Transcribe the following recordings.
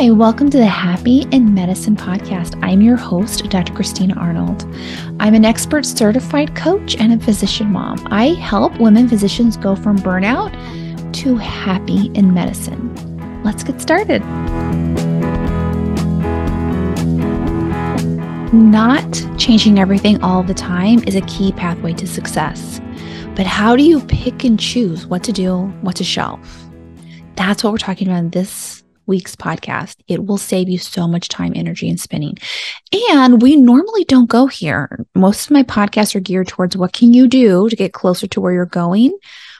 Hi, welcome to the Happy in Medicine podcast. I'm your host, Dr. Christina Arnold. I'm an expert certified coach and a physician mom. I help women physicians go from burnout to happy in medicine. Let's get started. Not changing everything all the time is a key pathway to success. But how do you pick and choose what to do, what to shelf? That's what we're talking about in this week's podcast. It will save you so much time, energy, and spinning. And we normally don't go here. Most of my podcasts are geared towards what can you do to get closer to where you're going.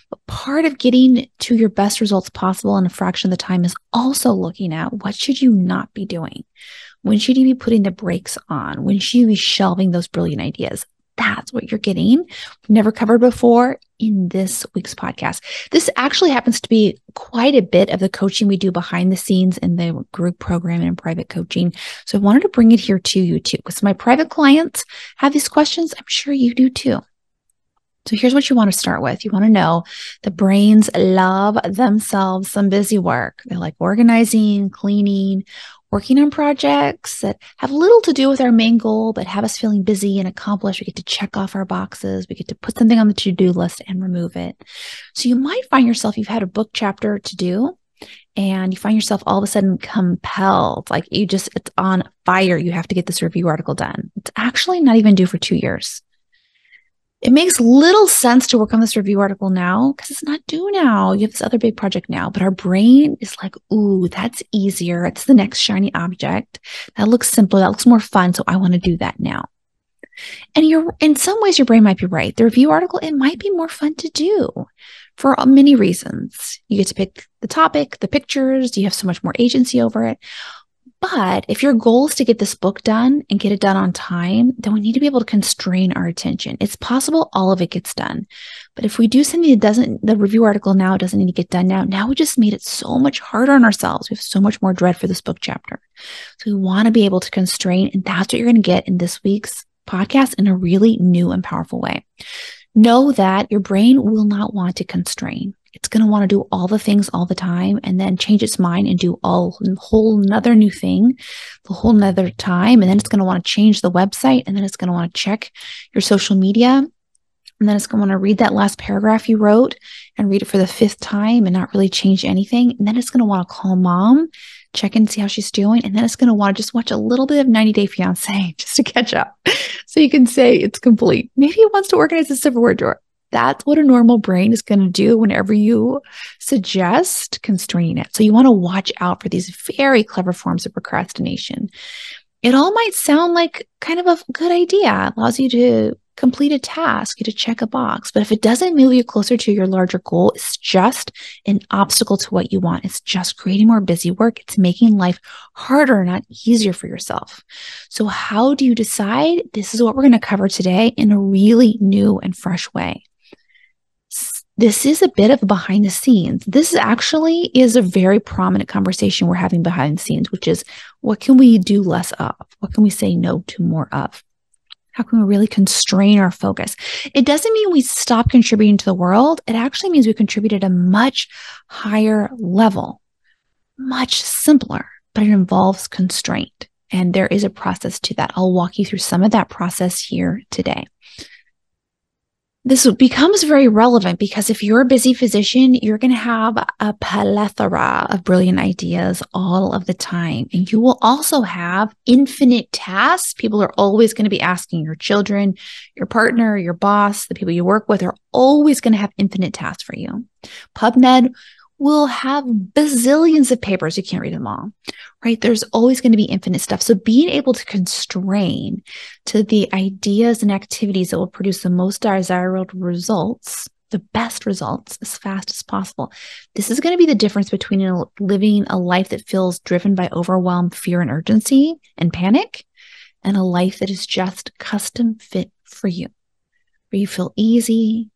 But part of getting to your best results possible in a fraction of the time is also looking at what should you not be doing? When should you be putting the brakes on? When should you be shelving those brilliant ideas? That's what you're getting. Never covered before in this week's podcast. This actually happens to be quite a bit of the coaching we do behind the scenes in the group program and private coaching. So I wanted to bring it here to you too, because my private clients have these questions. I'm sure you do too. So here's what you want to start with. You want to know the brains love themselves some busy work. They like organizing, cleaning, working on projects that have little to do with our main goal, but have us feeling busy and accomplished. We get to check off our boxes. We get to put something on the to do list and remove it. So you might find yourself, you've had a book chapter to do, and you find yourself all of a sudden compelled, like you just, it's on fire. You have to get this review article done. It's actually not even due for two years it makes little sense to work on this review article now because it's not due now. You have this other big project now, but our brain is like, ooh, that's easier. It's the next shiny object. That looks simpler. That looks more fun. So I want to do that now. And you're in some ways, your brain might be right. The review article, it might be more fun to do for many reasons. You get to pick the topic, the pictures, you have so much more agency over it. But if your goal is to get this book done and get it done on time, then we need to be able to constrain our attention. It's possible all of it gets done. But if we do something that doesn't, the review article now doesn't need to get done now, now we just made it so much harder on ourselves. We have so much more dread for this book chapter. So we want to be able to constrain, and that's what you're going to get in this week's podcast in a really new and powerful way. Know that your brain will not want to constrain. It's going to want to do all the things all the time and then change its mind and do all whole another new thing the whole another time. And then it's going to want to change the website and then it's going to want to check your social media. And then it's going to want to read that last paragraph you wrote and read it for the fifth time and not really change anything. And then it's going to want to call mom, check and see how she's doing. And then it's going to want to just watch a little bit of 90 Day Fiance just to catch up. So you can say it's complete. Maybe it wants to organize the silverware drawer. That's what a normal brain is going to do whenever you suggest constraining it. So you want to watch out for these very clever forms of procrastination. It all might sound like kind of a good idea. It allows you to complete a task, you to check a box. But if it doesn't move you closer to your larger goal, it's just an obstacle to what you want. It's just creating more busy work. It's making life harder, not easier for yourself. So how do you decide? This is what we're going to cover today in a really new and fresh way this is a bit of behind the scenes. This actually is a very prominent conversation we're having behind the scenes, which is what can we do less of? What can we say no to more of? How can we really constrain our focus? It doesn't mean we stop contributing to the world. It actually means we contribute at a much higher level, much simpler, but it involves constraint. And there is a process to that. I'll walk you through some of that process here today this becomes very relevant because if you're a busy physician, you're going to have a plethora of brilliant ideas all of the time. And you will also have infinite tasks. People are always going to be asking your children, your partner, your boss, the people you work with are always going to have infinite tasks for you. PubMed will have bazillions of papers. You can't read them all, right? There's always going to be infinite stuff. So being able to constrain to the ideas and activities that will produce the most desirable results, the best results as fast as possible. This is going to be the difference between living a life that feels driven by overwhelm, fear, and urgency and panic, and a life that is just custom fit for you, where you feel easy,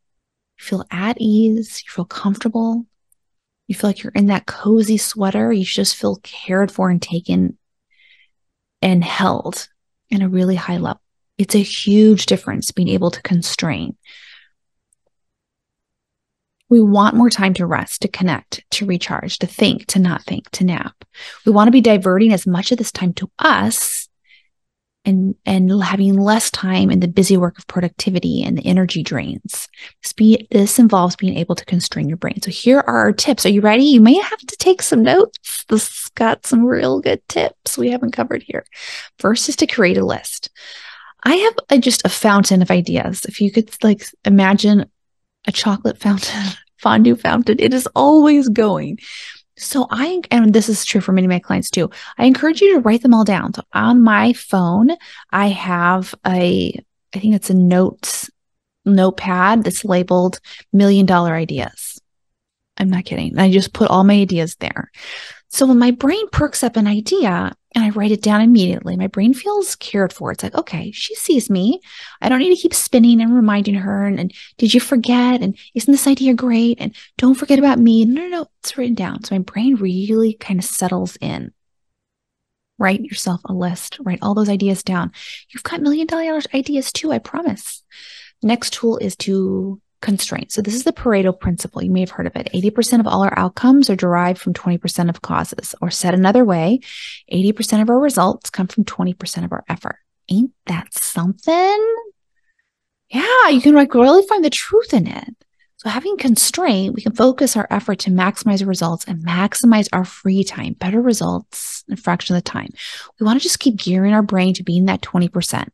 you feel at ease, you feel comfortable, you feel like you're in that cozy sweater. You just feel cared for and taken and held in a really high level. It's a huge difference being able to constrain. We want more time to rest, to connect, to recharge, to think, to not think, to nap. We want to be diverting as much of this time to us and and having less time in the busy work of productivity and the energy drains. This, this involves being able to constrain your brain. So here are our tips. Are you ready? You may have to take some notes. This got some real good tips we haven't covered here. First is to create a list. I have a, just a fountain of ideas. If you could like imagine a chocolate fountain, fondue fountain, it is always going. So I, and this is true for many of my clients too, I encourage you to write them all down. So on my phone, I have a, I think it's a notes notepad that's labeled million dollar ideas. I'm not kidding. I just put all my ideas there. So when my brain perks up an idea, and I write it down immediately. My brain feels cared for. It's like, okay, she sees me. I don't need to keep spinning and reminding her. And, and did you forget? And isn't this idea great? And don't forget about me. No, no, no, it's written down. So my brain really kind of settles in. Write yourself a list, write all those ideas down. You've got million dollar ideas too, I promise. Next tool is to constraints. So this is the Pareto principle. You may have heard of it. 80% of all our outcomes are derived from 20% of causes. Or said another way, 80% of our results come from 20% of our effort. Ain't that something? Yeah, you can like really find the truth in it. So having constraint, we can focus our effort to maximize results and maximize our free time, better results in fraction of the time. We want to just keep gearing our brain to being that 20%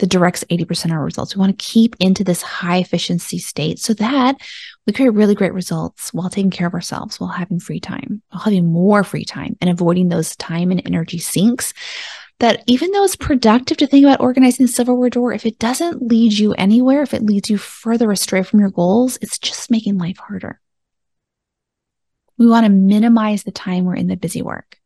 that directs 80% of our results. We want to keep into this high efficiency state so that we create really great results while taking care of ourselves, while having free time, while having more free time and avoiding those time and energy sinks that even though it's productive to think about organizing the silverware drawer, if it doesn't lead you anywhere, if it leads you further astray from your goals, it's just making life harder. We want to minimize the time we're in the busy work.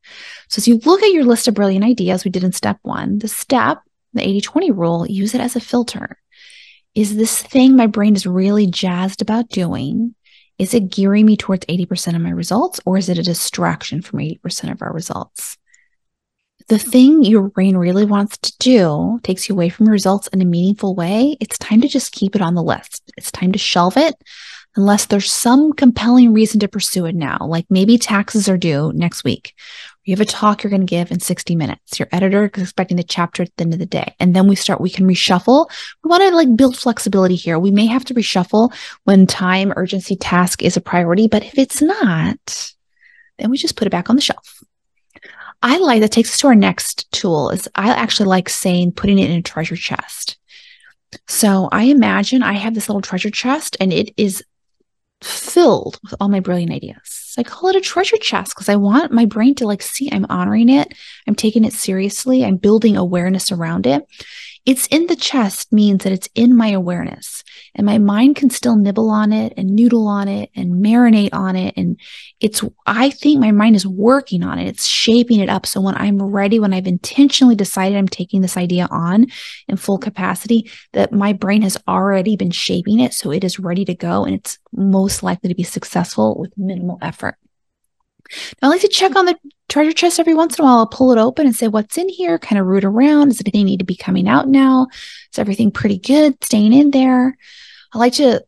So as you look at your list of brilliant ideas we did in step one, the step, the 80 20 rule, use it as a filter. Is this thing my brain is really jazzed about doing? Is it gearing me towards 80% of my results or is it a distraction from 80% of our results? The thing your brain really wants to do takes you away from results in a meaningful way, it's time to just keep it on the list. It's time to shelve it unless there's some compelling reason to pursue it now. Like maybe taxes are due next week. You have a talk you're going to give in 60 minutes. Your editor is expecting the chapter at the end of the day. And then we start, we can reshuffle. We want to like build flexibility here. We may have to reshuffle when time, urgency, task is a priority. But if it's not, then we just put it back on the shelf. I like that takes us to our next tool is I actually like saying putting it in a treasure chest. So I imagine I have this little treasure chest and it is filled with all my brilliant ideas. I call it a treasure chest because I want my brain to like see I'm honoring it. I'm taking it seriously. I'm building awareness around it. It's in the chest means that it's in my awareness and my mind can still nibble on it and noodle on it and marinate on it. And it's, I think my mind is working on it. It's shaping it up. So when I'm ready, when I've intentionally decided I'm taking this idea on in full capacity, that my brain has already been shaping it. So it is ready to go and it's most likely to be successful with minimal effort. Now, I like to check on the treasure chest every once in a while. I'll pull it open and say, what's in here? Kind of root around. Does anything need to be coming out now? Is everything pretty good staying in there? I like to,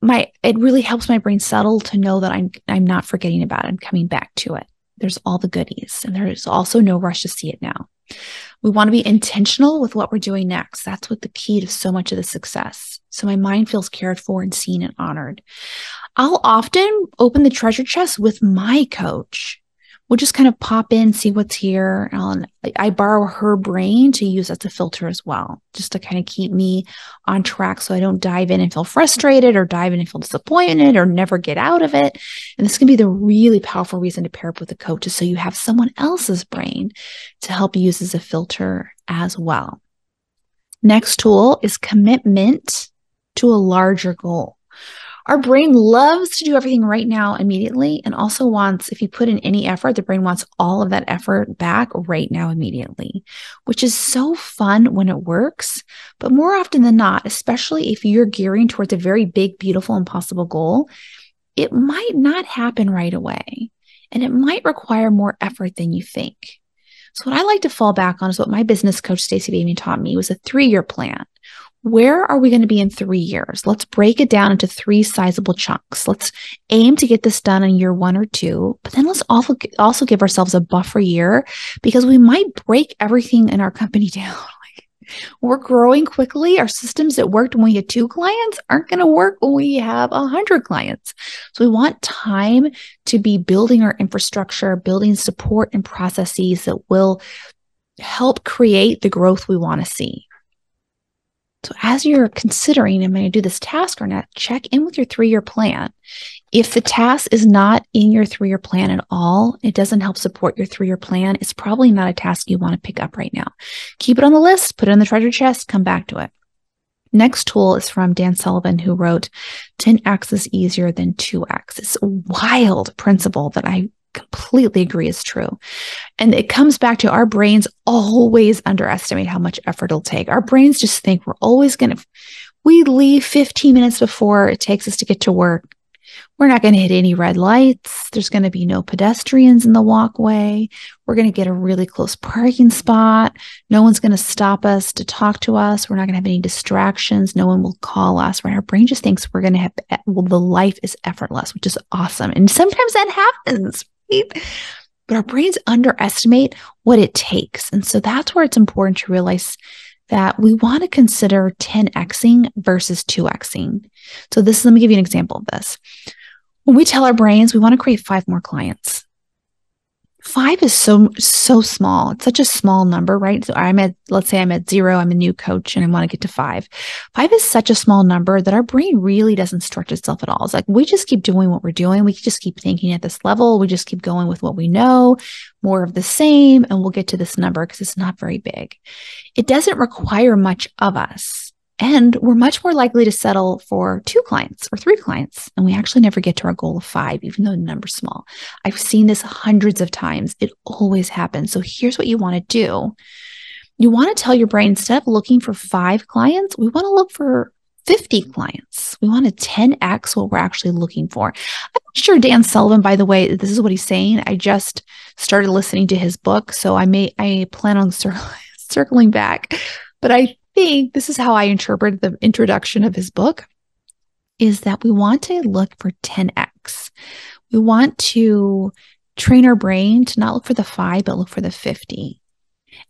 my, it really helps my brain settle to know that I'm, I'm not forgetting about it. I'm coming back to it. There's all the goodies and there's also no rush to see it now. We want to be intentional with what we're doing next. That's what the key to so much of the success. So my mind feels cared for and seen and honored. I'll often open the treasure chest with my coach. We'll just kind of pop in, see what's here. And I borrow her brain to use as a filter as well, just to kind of keep me on track so I don't dive in and feel frustrated or dive in and feel disappointed or never get out of it. And this can be the really powerful reason to pair up with a coach is so you have someone else's brain to help use as a filter as well. Next tool is commitment to a larger goal. Our brain loves to do everything right now immediately and also wants, if you put in any effort, the brain wants all of that effort back right now immediately, which is so fun when it works. But more often than not, especially if you're gearing towards a very big, beautiful, impossible goal, it might not happen right away and it might require more effort than you think. So what I like to fall back on is what my business coach Stacey Boehman taught me was a three-year plan where are we going to be in three years? Let's break it down into three sizable chunks. Let's aim to get this done in year one or two, but then let's also, also give ourselves a buffer year because we might break everything in our company down. We're growing quickly. Our systems that worked when we had two clients aren't going to work when we have a hundred clients. So we want time to be building our infrastructure, building support and processes that will help create the growth we want to see. So, as you're considering, am I going to do this task or not, check in with your three year plan. If the task is not in your three year plan at all, it doesn't help support your three year plan, it's probably not a task you want to pick up right now. Keep it on the list, put it in the treasure chest, come back to it. Next tool is from Dan Sullivan, who wrote 10x is easier than 2x. It's a wild principle that I completely agree is true. And it comes back to our brains always underestimate how much effort it'll take. Our brains just think we're always going to, we leave 15 minutes before it takes us to get to work. We're not going to hit any red lights. There's going to be no pedestrians in the walkway. We're going to get a really close parking spot. No one's going to stop us to talk to us. We're not going to have any distractions. No one will call us, right? Our brain just thinks we're going to have, eh, well, the life is effortless, which is awesome. And sometimes that happens, but our brains underestimate what it takes. And so that's where it's important to realize that we want to consider 10xing versus 2xing. So this, let me give you an example of this. When we tell our brains we want to create five more clients, five is so so small. It's such a small number right? So i'm at let's say i'm at zero i'm a new coach and i want to get to five. Five is such a small number that our brain really doesn't stretch itself at all. It's like we just keep doing what we're doing. We just keep thinking at this level. We just keep going with what we know more of the same and we'll get to this number because it's not very big. It doesn't require much of us and we're much more likely to settle for two clients or three clients. And we actually never get to our goal of five, even though the number's small. I've seen this hundreds of times. It always happens. So here's what you want to do. You want to tell your brain instead of looking for five clients, we want to look for 50 clients. We want to 10x what we're actually looking for. I'm sure Dan Sullivan, by the way, this is what he's saying. I just started listening to his book. So I may, I plan on circling back, but I think this is how I interpret the introduction of his book is that we want to look for 10x. We want to train our brain to not look for the five, but look for the 50.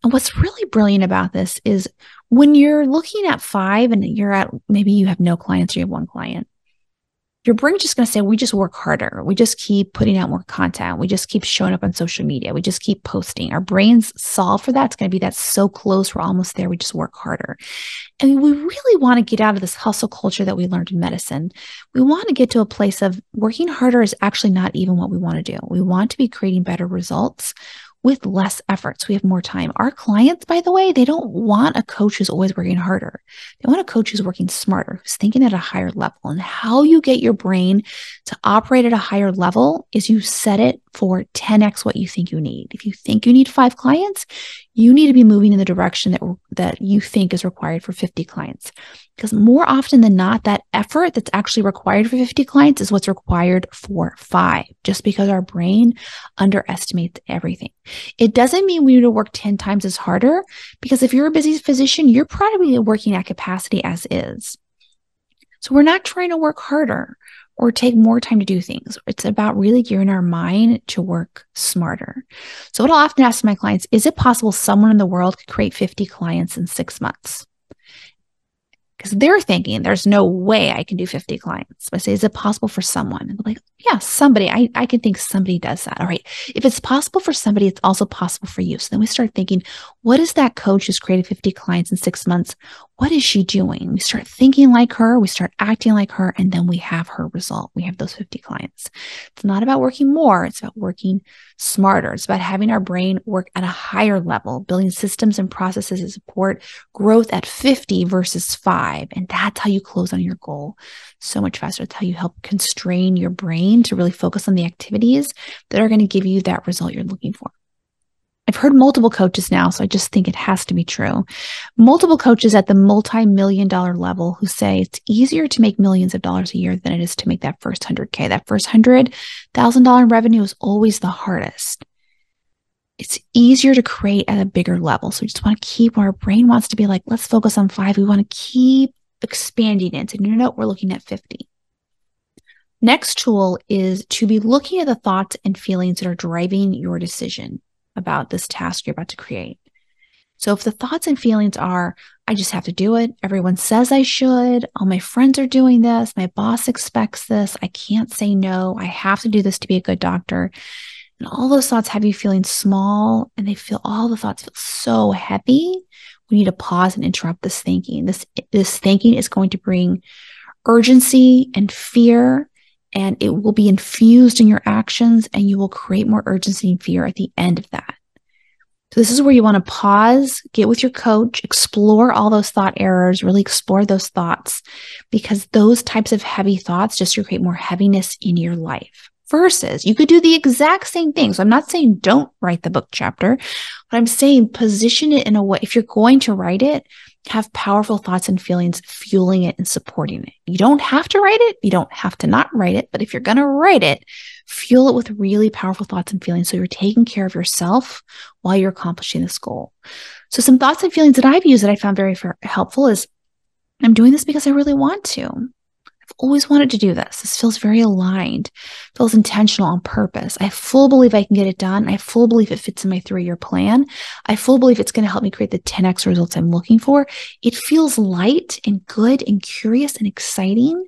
And what's really brilliant about this is when you're looking at five and you're at maybe you have no clients or you have one client, your brain's just going to say, we just work harder. We just keep putting out more content. We just keep showing up on social media. We just keep posting. Our brains solve for that. It's going to be that's so close. We're almost there. We just work harder. And we really want to get out of this hustle culture that we learned in medicine. We want to get to a place of working harder is actually not even what we want to do. We want to be creating better results with less efforts. We have more time. Our clients, by the way, they don't want a coach who's always working harder. They want a coach who's working smarter, who's thinking at a higher level. And how you get your brain to operate at a higher level is you set it for 10x what you think you need. If you think you need five clients, you need to be moving in the direction that, that you think is required for 50 clients. Because more often than not, that effort that's actually required for 50 clients is what's required for five, just because our brain underestimates everything. It doesn't mean we need to work 10 times as harder, because if you're a busy physician, you're probably working at capacity as is. So we're not trying to work harder or take more time to do things. It's about really gearing our mind to work smarter. So, what I'll often ask my clients is it possible someone in the world could create 50 clients in six months? Because they're thinking there's no way I can do 50 clients. I say, is it possible for someone? And they're like, yeah, somebody. I, I can think somebody does that. All right. If it's possible for somebody, it's also possible for you. So then we start thinking, what is that coach who's created 50 clients in six months? What is she doing? We start thinking like her, we start acting like her, and then we have her result. We have those 50 clients. It's not about working more, it's about working smarter. It's about having our brain work at a higher level, building systems and processes to support growth at 50 versus five. And that's how you close on your goal so much faster. It's how you help constrain your brain to really focus on the activities that are going to give you that result you're looking for. I've heard multiple coaches now, so I just think it has to be true. Multiple coaches at the multi million dollar level who say it's easier to make millions of dollars a year than it is to make that first 100K. That first $100,000 revenue is always the hardest. it's easier to create at a bigger level. So we just want to keep our brain wants to be like, let's focus on five. We want to keep expanding it. So no, no, we're looking at 50. Next tool is to be looking at the thoughts and feelings that are driving your decision about this task you're about to create. So if the thoughts and feelings are, I just have to do it. Everyone says I should. All my friends are doing this. My boss expects this. I can't say no. I have to do this to be a good doctor. And all those thoughts have you feeling small and they feel all the thoughts feel so heavy. We need to pause and interrupt this thinking. This, this thinking is going to bring urgency and fear and it will be infused in your actions and you will create more urgency and fear at the end of that. So this is where you want to pause, get with your coach, explore all those thought errors, really explore those thoughts because those types of heavy thoughts just create more heaviness in your life. Versus you could do the exact same thing. So I'm not saying don't write the book chapter, but I'm saying position it in a way, if you're going to write it, have powerful thoughts and feelings fueling it and supporting it. You don't have to write it. You don't have to not write it. But if you're going to write it, fuel it with really powerful thoughts and feelings. So you're taking care of yourself while you're accomplishing this goal. So some thoughts and feelings that I've used that I found very helpful is I'm doing this because I really want to. I've always wanted to do this. This feels very aligned, feels intentional on purpose. I full believe I can get it done. I full believe it fits in my three year plan. I full believe it's going to help me create the 10x results I'm looking for. It feels light and good and curious and exciting.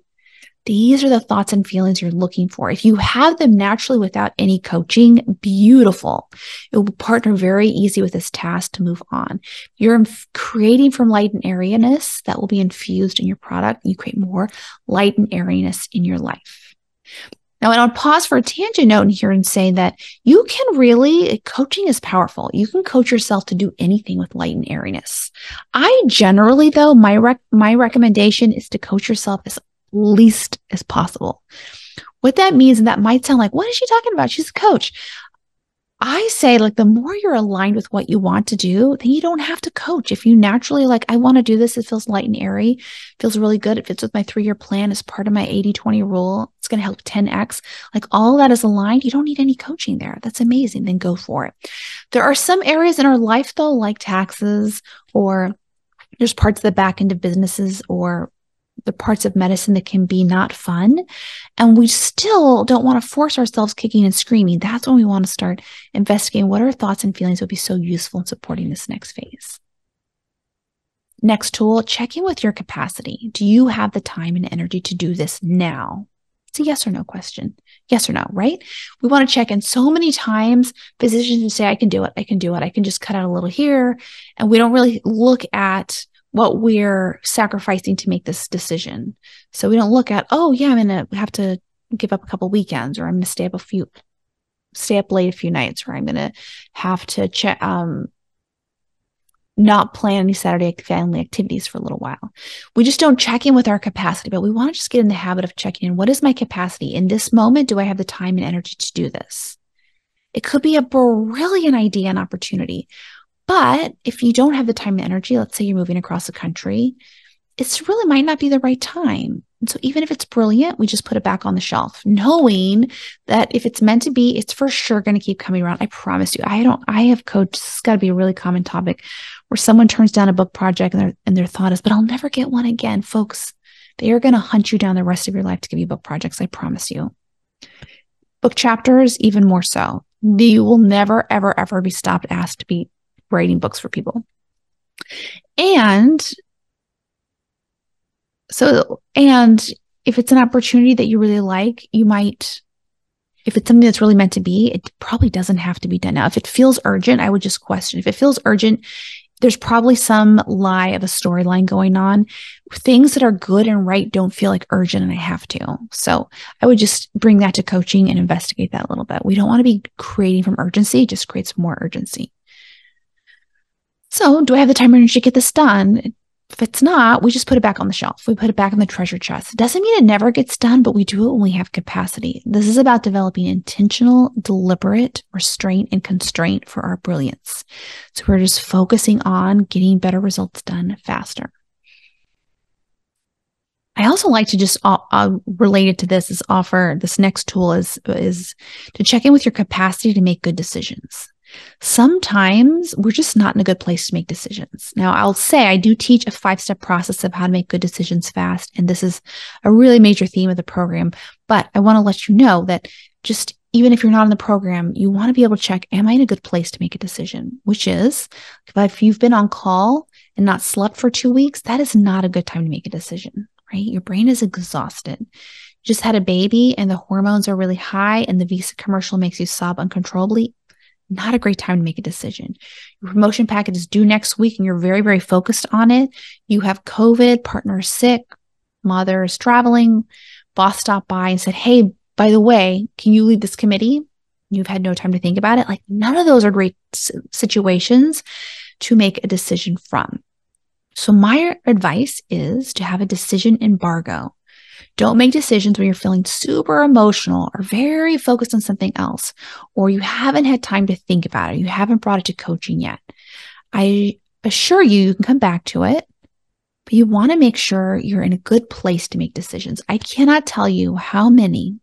These are the thoughts and feelings you're looking for. If you have them naturally without any coaching, beautiful. It will partner very easy with this task to move on. You're creating from light and airiness that will be infused in your product. You create more light and airiness in your life. Now, and I'll pause for a tangent note in here and say that you can really, coaching is powerful. You can coach yourself to do anything with light and airiness. I generally, though, my rec- my recommendation is to coach yourself as least as possible. What that means, and that might sound like, what is she talking about? She's a coach. I say, like, the more you're aligned with what you want to do, then you don't have to coach. If you naturally, like, I want to do this, it feels light and airy, feels really good. It fits with my three year plan as part of my 80 20 rule. It's going to help 10x. Like, all that is aligned. You don't need any coaching there. That's amazing. Then go for it. There are some areas in our life, though, like taxes, or there's parts of the back end of businesses or the parts of medicine that can be not fun. And we still don't want to force ourselves kicking and screaming. That's when we want to start investigating what our thoughts and feelings would be so useful in supporting this next phase. Next tool, check in with your capacity. Do you have the time and energy to do this now? It's a yes or no question. Yes or no, right? We want to check in so many times. Physicians say, I can do it. I can do it. I can just cut out a little here. And we don't really look at what we're sacrificing to make this decision. So we don't look at, oh yeah, I'm gonna have to give up a couple weekends, or I'm gonna stay up a few, stay up late a few nights, or I'm gonna have to check, um, not plan any Saturday family activities for a little while. We just don't check in with our capacity, but we want to just get in the habit of checking in. What is my capacity in this moment? Do I have the time and energy to do this? It could be a brilliant idea and opportunity. But if you don't have the time and energy, let's say you're moving across the country, it's really might not be the right time. And so even if it's brilliant, we just put it back on the shelf, knowing that if it's meant to be, it's for sure going to keep coming around. I promise you. I don't, I have coached, this has got to be a really common topic where someone turns down a book project and their, and their thought is, but I'll never get one again. Folks, they are going to hunt you down the rest of your life to give you book projects. I promise you. Book chapters, even more so. You will never, ever, ever be stopped asked to be writing books for people. And so, and if it's an opportunity that you really like, you might, if it's something that's really meant to be, it probably doesn't have to be done now. If it feels urgent, I would just question. If it feels urgent, there's probably some lie of a storyline going on. Things that are good and right don't feel like urgent and I have to. So I would just bring that to coaching and investigate that a little bit. We don't want to be creating from urgency, just creates more urgency. So, do I have the time and energy to get this done? If it's not, we just put it back on the shelf. We put it back in the treasure chest. It doesn't mean it never gets done, but we do it when we have capacity. This is about developing intentional, deliberate restraint and constraint for our brilliance. So we're just focusing on getting better results done faster. I also like to just uh, uh, related to this is offer this next tool is is to check in with your capacity to make good decisions. Sometimes we're just not in a good place to make decisions. Now, I'll say I do teach a five step process of how to make good decisions fast. And this is a really major theme of the program. But I want to let you know that just even if you're not in the program, you want to be able to check, am I in a good place to make a decision? Which is, if you've been on call and not slept for two weeks, that is not a good time to make a decision, right? Your brain is exhausted. Just had a baby and the hormones are really high and the Visa commercial makes you sob uncontrollably. Not a great time to make a decision. Your promotion packet is due next week and you're very, very focused on it. You have COVID, partner sick, mother is traveling, boss stopped by and said, Hey, by the way, can you lead this committee? You've had no time to think about it. Like, none of those are great situations to make a decision from. So, my advice is to have a decision embargo. Don't make decisions when you're feeling super emotional or very focused on something else, or you haven't had time to think about it. You haven't brought it to coaching yet. I assure you, you can come back to it, but you want to make sure you're in a good place to make decisions. I cannot tell you how many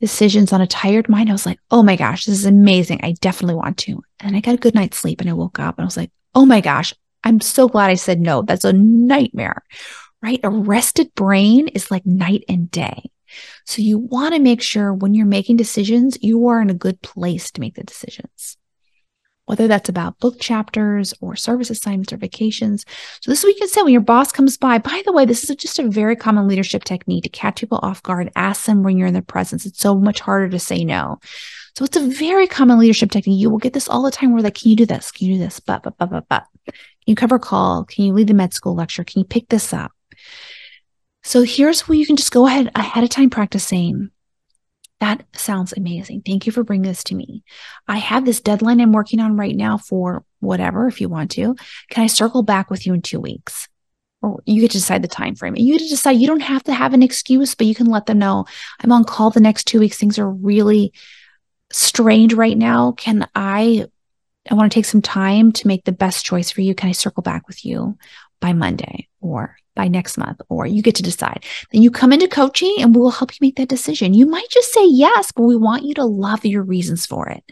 decisions on a tired mind, I was like, oh my gosh, this is amazing. I definitely want to. And I got a good night's sleep and I woke up and I was like, oh my gosh, I'm so glad I said no. That's a nightmare, right? A rested brain is like night and day. So you want to make sure when you're making decisions, you are in a good place to make the decisions whether that's about book chapters or service assignments or vacations. So this week instead, when your boss comes by, by the way, this is just a very common leadership technique to catch people off guard, ask them when you're in their presence. It's so much harder to say no. So it's a very common leadership technique. You will get this all the time where like, can you do this? Can you do this? But, but, but, but, but. Can you cover call? Can you lead the med school lecture? Can you pick this up? So here's where you can just go ahead ahead of time practicing that sounds amazing. Thank you for bringing this to me. I have this deadline I'm working on right now for whatever, if you want to. Can I circle back with you in two weeks? Or you get to decide the time frame. You get to decide. You don't have to have an excuse, but you can let them know I'm on call the next two weeks. Things are really strained right now. Can I? I want to take some time to make the best choice for you. Can I circle back with you by Monday or by next month, or you get to decide. Then you come into coaching and we will help you make that decision. You might just say yes, but we want you to love your reasons for it.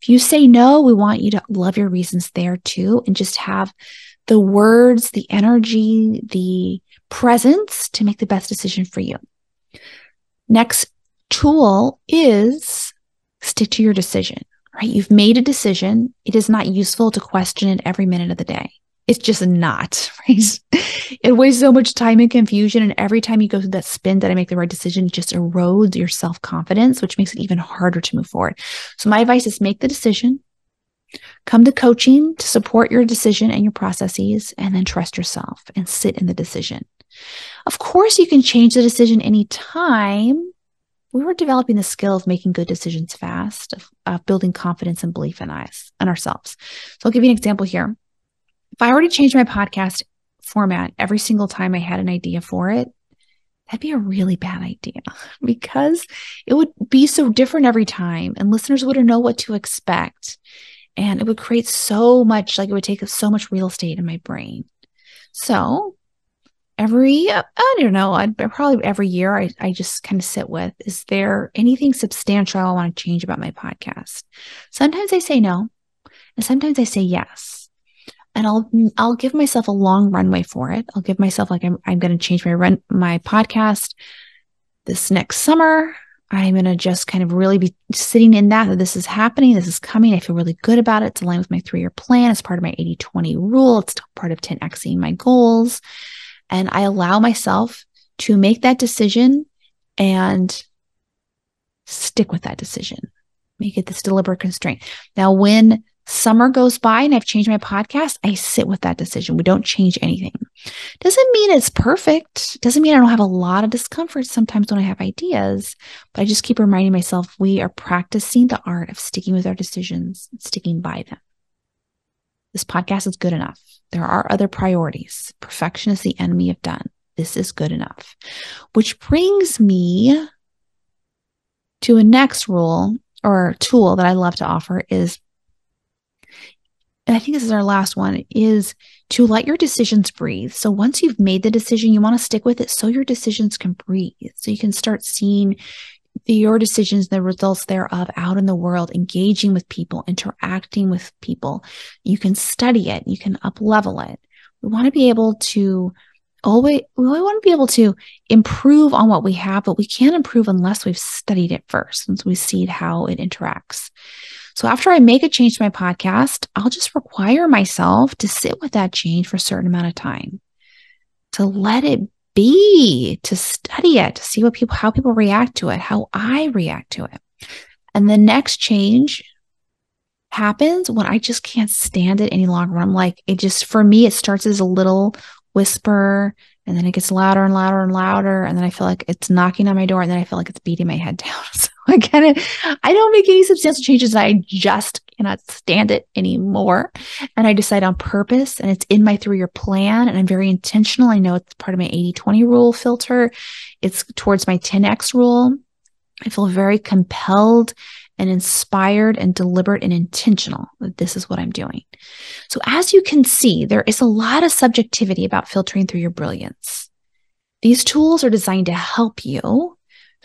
If you say no, we want you to love your reasons there too and just have the words, the energy, the presence to make the best decision for you. Next tool is stick to your decision, right? You've made a decision. It is not useful to question it every minute of the day it's just not right? It wastes so much time and confusion and every time you go through that spin that i make the right decision it just erodes your self-confidence which makes it even harder to move forward. So my advice is make the decision come to coaching to support your decision and your processes and then trust yourself and sit in the decision. Of course you can change the decision anytime. We were developing the skill of making good decisions fast of, of building confidence and belief in us and ourselves. So i'll give you an example here if I already changed my podcast format every single time I had an idea for it, that'd be a really bad idea because it would be so different every time and listeners wouldn't know what to expect. And it would create so much, like it would take up so much real estate in my brain. So every, I don't know, I'd probably every year I, I just kind of sit with, is there anything substantial I want to change about my podcast? Sometimes I say no. And sometimes I say yes and I'll I'll give myself a long runway for it. I'll give myself like I'm I'm going to change my run my podcast this next summer. I'm going to just kind of really be sitting in that, that this is happening. This is coming. I feel really good about it. It's aligned with my three year plan. It's part of my 80 20 rule. It's part of 10Xing my goals. And I allow myself to make that decision and stick with that decision. Make it this deliberate constraint. Now, when summer goes by and I've changed my podcast, I sit with that decision. We don't change anything. Doesn't mean it's perfect. Doesn't mean I don't have a lot of discomfort sometimes when I have ideas, but I just keep reminding myself we are practicing the art of sticking with our decisions, sticking by them. This podcast is good enough. There are other priorities. Perfection is the enemy of done. This is good enough. Which brings me to a next rule or tool that I love to offer is and I think this is our last one, is to let your decisions breathe. So once you've made the decision, you want to stick with it so your decisions can breathe. So you can start seeing your decisions, the results thereof out in the world, engaging with people, interacting with people. You can study it, you can up level it. We want to be able to always, we want to be able to improve on what we have, but we can't improve unless we've studied it first, and we see how it interacts. So after I make a change to my podcast, I'll just require myself to sit with that change for a certain amount of time, to let it be, to study it, to see what people, how people react to it, how I react to it. And the next change happens when I just can't stand it any longer. I'm like, it just, for me, it starts as a little whisper and then it gets louder and louder and louder. And then I feel like it's knocking on my door and then I feel like it's beating my head down. So I kind of, I don't make any substantial changes. I just cannot stand it anymore. And I decide on purpose and it's in my three year plan. And I'm very intentional. I know it's part of my 80 20 rule filter. It's towards my 10X rule. I feel very compelled and inspired and deliberate and intentional that this is what I'm doing. So, as you can see, there is a lot of subjectivity about filtering through your brilliance. These tools are designed to help you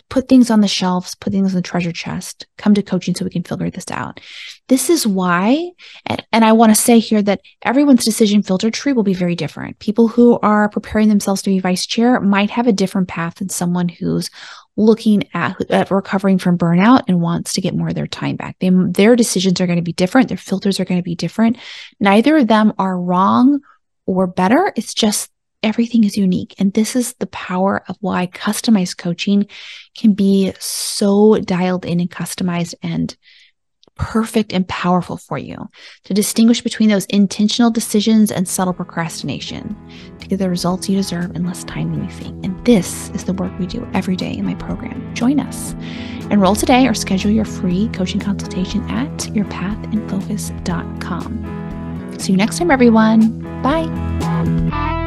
put things on the shelves, put things in the treasure chest, come to coaching so we can figure this out. This is why, and, and I want to say here that everyone's decision filter tree will be very different. People who are preparing themselves to be vice chair might have a different path than someone who's looking at, at recovering from burnout and wants to get more of their time back. They, their decisions are going to be different. Their filters are going to be different. Neither of them are wrong or better. It's just everything is unique. And this is the power of why customized coaching can be so dialed in and customized and perfect and powerful for you to distinguish between those intentional decisions and subtle procrastination to get the results you deserve in less time than you think. And this is the work we do every day in my program. Join us. Enroll today or schedule your free coaching consultation at yourpathinfocus.com. See you next time, everyone. Bye.